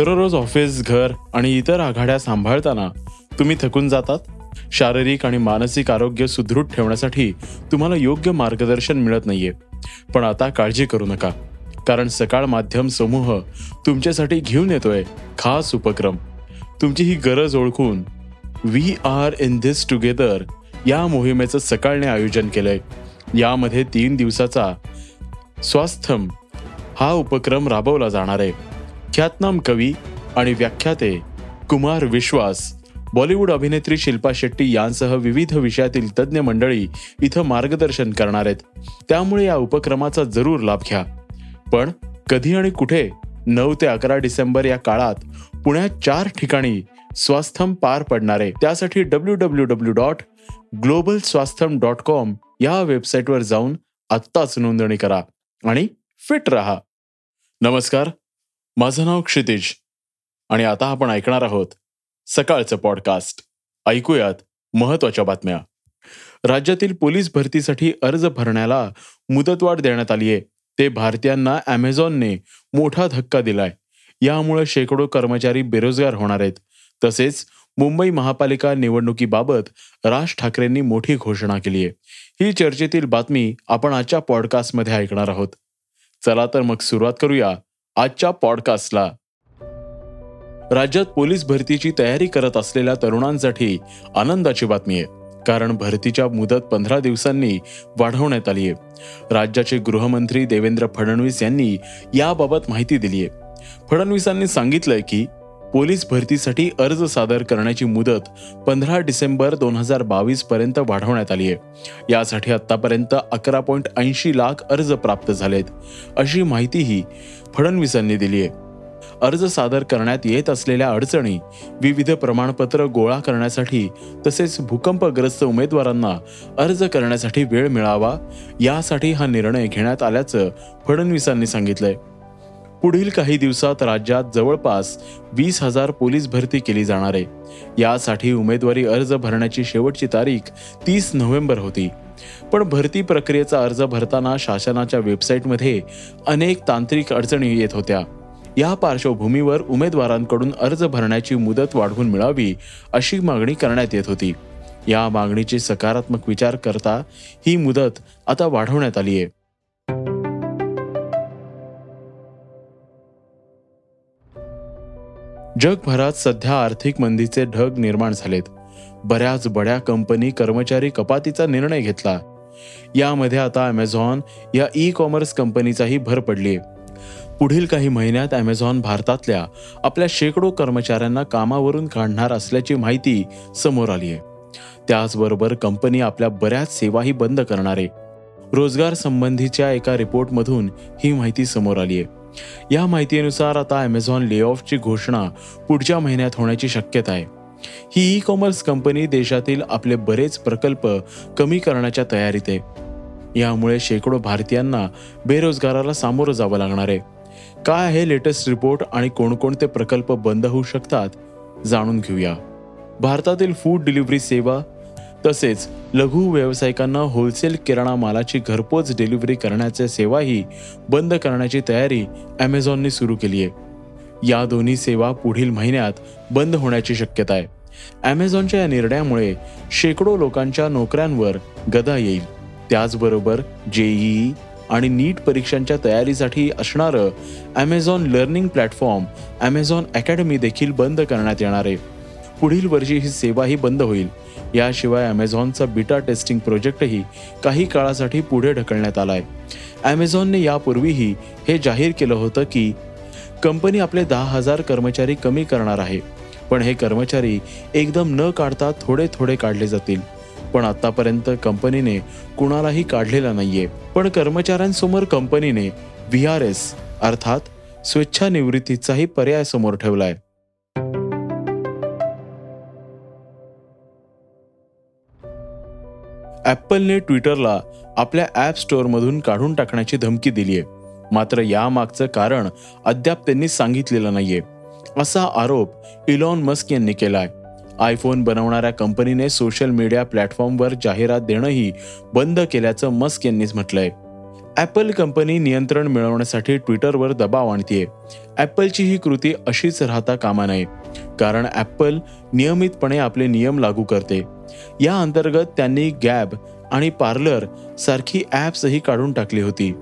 दररोज ऑफिस घर आणि इतर आघाड्या सांभाळताना तुम्ही थकून जातात. शारीरिक आणि मानसिक आरोग्य सुदृढ ठेवण्यासाठी तुम्हाला योग्य मार्गदर्शन मिळत नाहीये. पण आता काळजी करू नका. कारण सकाळ माध्यम समूह तुमच्यासाठी घेऊन येतोय खास उपक्रम. तुमची ही गरज ओळखून we are in this together या मोहिमेचं सकाळने आयोजन केलंय. यामध्ये तीन दिवसाचा स्वास्थम हा उपक्रम राबवला जाणार आहे. ख्यातनाम कवी आणि व्याख्याते कुमार विश्वास. बॉलिवूड अभिनेत्री शिल्पा शेट्टी यांसह विविध विषयातील तज्ज्ञ मंडळी इथं मार्गदर्शन करणार आहेत. त्यामुळे या उपक्रमाचा जरूर लाभ घ्या. पण कधी आणि कुठे नऊ ते अकरा डिसेंबर या काळात पुण्यात चार ठिकाणी स्वास्थम पार पडणार. आहे त्यासाठी W W W dot global Swastham dot com या वेबसाईटवर जाऊन आत्ताच नोंदणी करा आणि फिट रहा. नमस्कार. माझं नाव क्षितिज. आणि आता आपण ऐकणार आहोत सकाळचं पॉडकास्ट ऐकूयात महत्त्वाच्या बातम्या. राज्यातील पोलीस भरतीसाठी अर्ज भरण्याला मुदतवाढ देण्यात आली आहे ते भारतीयांना अमेझॉनने मोठा धक्का दिलाय. यामुळे शेकडो कर्मचारी बेरोजगार होणार आहेत. तसेच मुंबई महापालिका निवडणुकीबाबत राज ठाकरेंनी मोठी घोषणा केली आहे ही चर्चेतील बातमी आपण आजच्या पॉडकास्टमध्ये ऐकणार आहोत. चला तर मग सुरुवात करूया. आजच्या पॉडकास्टला. राज्यात पोलीस भरतीची तयारी करत असलेल्या तरुणांसाठी आनंदाची बातमी आहे. कारण भरतीच्या मुदत पंधरा दिवसांनी वाढवण्यात आली आहे. राज्याचे गृहमंत्री देवेंद्र फडणवीस यांनी याबाबत माहिती दिली आहे. फडणवीसांनी सांगितलंय की पोलीस भरतीसाठी अर्ज सादर करण्याची मुदत पंधरा डिसेंबर दोन हजार बावीस पर्यंत वाढवण्यात आली आहे. यासाठी आतापर्यंत अकरा पॉईंट ऐंशी लाख अर्ज प्राप्त झालेत. अशी माहितीही फडणवीसांनी दिली आहे. अर्ज सादर करण्यात येत असलेल्या अडचणी विविध प्रमाणपत्र गोळा करण्यासाठी तसेच भूकंपग्रस्त उमेदवारांना अर्ज करण्यासाठी वेळ मिळावा यासाठी हा निर्णय घेण्यात आल्याचं फडणवीसांनी सांगितलंय. पुढील काही दिवसात राज्यात जवळपास वीस हजार पोलीस भरती केली जाणार आहे. यासाठी उमेदवारी अर्ज भरण्याची शेवटची तारीख तीस नोव्हेंबर होती. पण भरती प्रक्रियेचा अर्ज भरताना शासनाच्या वेबसाईटमध्ये अनेक तांत्रिक अडचणी येत होत्या. या पार्श्वभूमीवर उमेदवारांकडून अर्ज भरण्याची मुदत वाढवून मिळावी अशी मागणी करण्यात येत होती. या मागणीची सकारात्मक विचार करता ही मुदत आता वाढवण्यात आली आहे. जगभरात सध्या आर्थिक मंदीचे ढग निर्माण झालेत. बऱ्याच बड्या कंपनी कर्मचारी कपातीचा निर्णय घेतला. यामध्ये आता अमेझॉन या ई कॉमर्स कंपनीचाही भर पडली पुढील काही महिन्यात अमेझॉन भारतातल्या आपल्या शेकडो कर्मचाऱ्यांना कामावरून काढणार असल्याची माहिती समोर आली आहे त्याचबरोबर कंपनी आपल्या बऱ्याच सेवाही बंद करणार. आहे रोजगार संबंधीच्या एका रिपोर्टमधून ही माहिती समोर आली आहे या माहितीनुसार आता अमेझॉन ले ऑफची घोषणा पुढच्या महिन्यात होण्याची शक्यता आहे. ही ई कॉमर्स कंपनी देशातील आपले बरेच प्रकल्प कमी करण्याच्या तयारीत आहे. यामुळे शेकडो भारतीयांना बेरोजगाराला सामोरं जावं लागणार आहे. काय आहे लेटेस्ट रिपोर्ट आणि कोणकोणते प्रकल्प बंद होऊ शकतात जाणून घेऊया. भारतातील फूड डिलिव्हरी सेवा तसेच लघु व्यावसायिकांना होलसेल किराणा मालाची घरपोच डिलिव्हरी करण्याच्या सेवाही बंद करण्याची तयारी अमेझॉनने सुरू केली आहे. या दोन्ही सेवा पुढील महिन्यात बंद होण्याची शक्यता आहे. ॲमेझॉनच्या या निर्णयामुळे शेकडो लोकांच्या नोकऱ्यांवर गदा येईल. त्याचबरोबर जेईई आणि नीट परीक्षांच्या तयारीसाठी असणारं Amazon learning platform Amazon academy देखील बंद करण्यात येणार आहे. पुढील वर्षी ही सेवाही बंद होईल. याशिवाय ॲमेझॉनचा बीटा टेस्टिंग प्रोजेक्टही काही काळासाठी पुढे ढकलण्यात आला आहे ॲमेझॉनने यापूर्वीही हे जाहीर केलं होतं की कंपनी आपले दहा हजार कर्मचारी कमी करणार आहे. पण हे कर्मचारी एकदम न काढता थोडे थोडे काढले जातील. पण आतापर्यंत कंपनीने कुणालाही काढलेला नाहीये. पण कर्मचाऱ्यांसमोर कंपनीने व्ही आर एस अर्थात स्वेच्छानिवृत्तीचाही पर्याय समोर ठेवलाय. ॲपलने ट्विटरला आपल्या ॲप स्टोअरमधून काढून टाकण्याची धमकी दिली आहे मात्र यामागचं कारण अद्याप त्यांनी सांगितलेलं नाहीये. असा आरोप इलॉन मस्क यांनी केलाय. आयफोन बनवणाऱ्या कंपनीने सोशल मीडिया प्लॅटफॉर्मवर जाहिरात देणंही बंद केल्याचं मस्क यांनीच म्हटलंय. ॲपल कंपनी नियंत्रण मिळवण्यासाठी ट्विटरवर दबाव आणतीये. ॲपलची ही कृती अशीच राहता कामा नये कारण ॲपल नियमितपणे आपले नियम लागू करते. या अंतर्गत त्यांनी गॅब आणि पार्लर सारखी ॲप्सही काढून टाकली होती.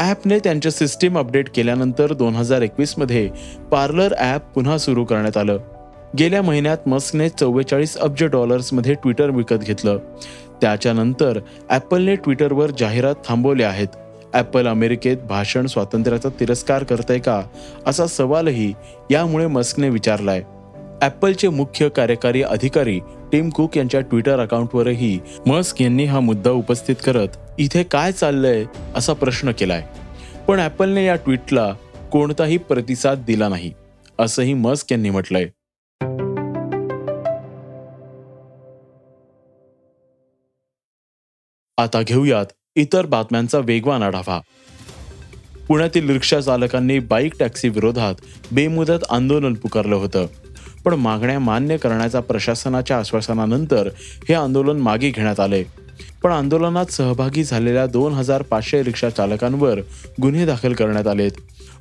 ॲपने त्यांच्या सिस्टीम अपडेट केल्यानंतर दोन हजार एकवीसमध्ये पार्लर ॲप पुन्हा सुरू करण्यात आलं. गेल्या महिन्यात मस्कने चव्वेचाळीस अब्ज डॉलर्समध्ये ट्विटर विकत घेतलं. त्याच्यानंतर ॲपलने ट्विटरवर जाहिरात थांबवल्या आहेत. ॲपल अमेरिकेत भाषण स्वातंत्र्याचा तिरस्कार करतय का असा सवालही यामुळे मस्कने विचारलाय. ॲपलचे मुख्य कार्यकारी अधिकारी टिम कुक यांच्या ट्विटर अकाउंटवरही मस्क यांनी हा मुद्दा उपस्थित करत इथे काय चाललंय असा प्रश्न केलाय. पण ॲपलने या ट्विटला कोणताही प्रतिसाद दिला नाही असंही मस्क यांनी म्हटलंय. आता घेऊयात इतर बातम्यांचा वेगवान आढावा. पुण्यातील रिक्षा चालकांनी बाईक टॅक्सी विरोधात बेमुदत आंदोलन पुकारलं होतं. पण मागण्या मान्य करण्याच्या प्रशासनाच्या आश्वासनानंतर हे आंदोलन मागे घेण्यात आले. पण आंदोलनात सहभागी झालेल्या दोन हजार पाचशे रिक्षा चालकांवर गुन्हे दाखल करण्यात आलेत.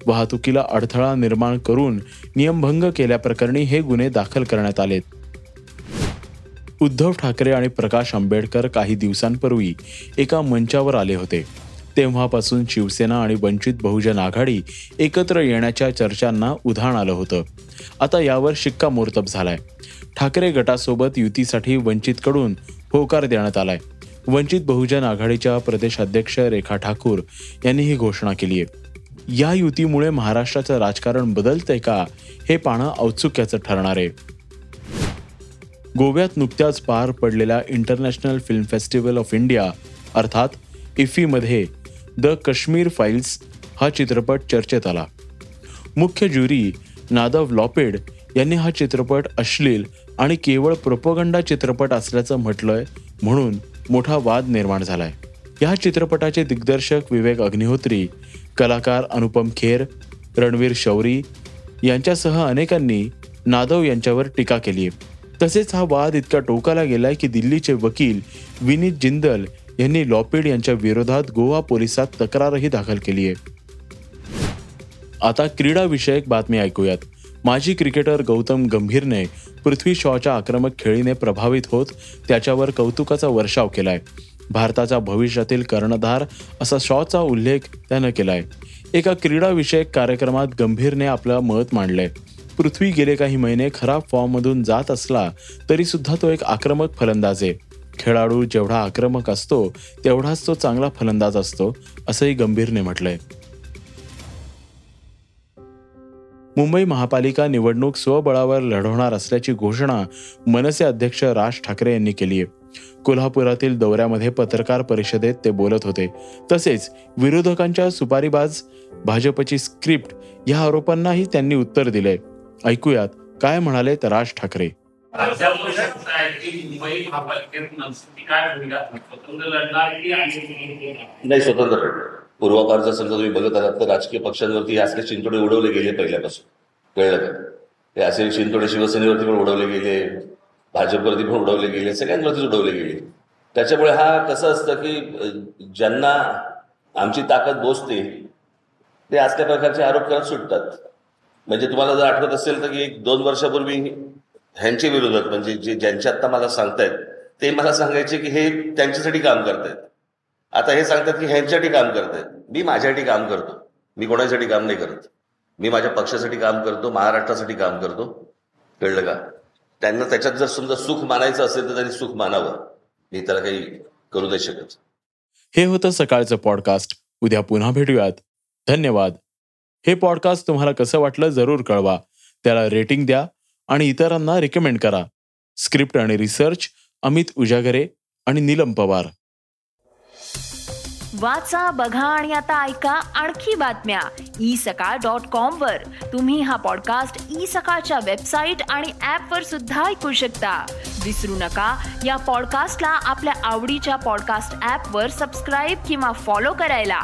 वाहतुकीला अडथळा निर्माण करून नियमभंग केल्याप्रकरणी हे गुन्हे दाखल करण्यात आलेत. उद्धव ठाकरे आणि प्रकाश आंबेडकर काही दिवसांपूर्वी एका मंचावर आले होते. तेव्हापासून शिवसेना आणि वंचित बहुजन आघाडी एकत्र येण्याच्या चर्चांना उधाण आलं होतं. आता यावर शिक्कामोर्तब झालाय. ठाकरे गटासोबत युतीसाठी वंचितकडून होकार देण्यात आलाय. वंचित बहुजन आघाडीच्या प्रदेशाध्यक्ष रेखा ठाकूर यांनी ही घोषणा केली आहे. या युतीमुळे महाराष्ट्राचं राजकारण बदलतंय का हे पाहणं औत्सुक्याचं ठरणार आहे. गोव्यात नुकत्याच पार पडलेल्या international film festival of India अर्थात इफ्फीमध्ये द कश्मीर फाईल्स हा चित्रपट चर्चेत आला. मुख्य ज्युरी नादव लॉपेड यांनी हा चित्रपट अश्लील आणि केवळ प्रोपोगंडा चित्रपट असल्याचं म्हटलंय म्हणून मोठा वाद निर्माण झालाय. या चित्रपटाचे दिग्दर्शक विवेक अग्निहोत्री कलाकार अनुपम खेर रणवीर शौरी यांच्यासह अनेकांनी नादव यांच्यावर टीका केली तसेच हा वाद इतका टोकाला गेलाय की दिल्लीचे वकील विनीत जिंदल यांनी लॉपेड यांच्या विरोधात गोवा पोलिसात तक्रारही दाखल केली आहे. आता क्रीडाविषयक बातमी ऐकूयात. माजी क्रिकेटर गौतम गंभीरने पृथ्वी शॉच्या आक्रमक खेळीने प्रभावित होत त्याच्यावर कौतुकाचा वर्षाव केलाय. भारताचा भविष्यातील कर्णधार असा शॉचा उल्लेख त्यानं केलाय. एका क्रीडाविषयक कार्यक्रमात गंभीरने आपलं मत मांडलंय. पृथ्वी गेले काही महिने खराब फॉर्ममधून जात असला तरी सुद्धा तो एक आक्रमक फलंदाज आहे. खेळाडू जेवढा आक्रमक असतो तेवढाच तो चांगला फलंदाज असतो असंही गंभीरने म्हटलंय. मुंबई महापालिका निवडणूक स्वबळावर लढवणार असल्याची घोषणा मनसे अध्यक्ष राज ठाकरे यांनी केली आहे. कोल्हापुरातील दौऱ्यामध्ये पत्रकार परिषदेत ते बोलत होते. तसेच विरोधकांच्या सुपारीबाज भाजपची स्क्रिप्ट या आरोपांनाही त्यांनी उत्तर दिले ऐकूयात काय म्हणालेत राज ठाकरे. नाही? स्वतंत्र पूर्वापारचा पूर्वापार जर समजा तुम्ही बघत आहात तर राजकीय पक्षांवरती असले चिंतोडे उडवले गेले पहिल्यापासून. कळलं का? हे असे चिंतोडे शिवसेनेवरती पण उडवले गेले भाजपवरती पण उडवले गेले सगळ्यांवरतीच उडवले गेले. त्याच्यामुळे हा कसं असतं की ज्यांना आमची ताकद बोचते ते असल्या प्रकारचे आरोप करत सुटतात. म्हणजे तुम्हाला जर आठवत असेल तर की एक दोन वर्षापूर्वी ह्यांचे विरोधात म्हणजे जे ज्यांचे आता मला सांगतायत ते मला सांगायचे की हे त्यांच्यासाठी काम करतायत. आता हे सांगतात की ह्यांच्यासाठी काम करतायत. मी माझ्यासाठी काम करतो. मी कोणासाठी काम नाही करत. मी माझ्या पक्षासाठी काम करतो महाराष्ट्रासाठी काम करतो. कळलं का? त्यांना त्याच्यात जर समजा सुख मानायचं असेल तर त्यांनी सुख मानावं. मी त्याला काही करू नाही शकत. हे होतं सकाळचं पॉडकास्ट उद्या पुन्हा भेटूयात. धन्यवाद. हे पॉडकास्ट तुम्हाला कसं वाटलं जरूर कळवा. त्याला रेटिंग द्या. आणि इतरांना रिकमेंड करा. स्क्रिप्ट आणि रिसर्च अमित उजागरे आणि नीलम पवार. वाचा बघा आणि आता ऐका आणखी बातम्या. ई सकाळ डॉट कॉम वर. तुम्ही हा पॉडकास्ट ई सकाळच्या वेबसाईट आणि ऍप वर सुद्धा ऐकू शकता. विसरू नका या पॉडकास्टला आपल्या आवडीच्या पॉडकास्ट ऍप वर सबस्क्राईब किंवा फॉलो करायला.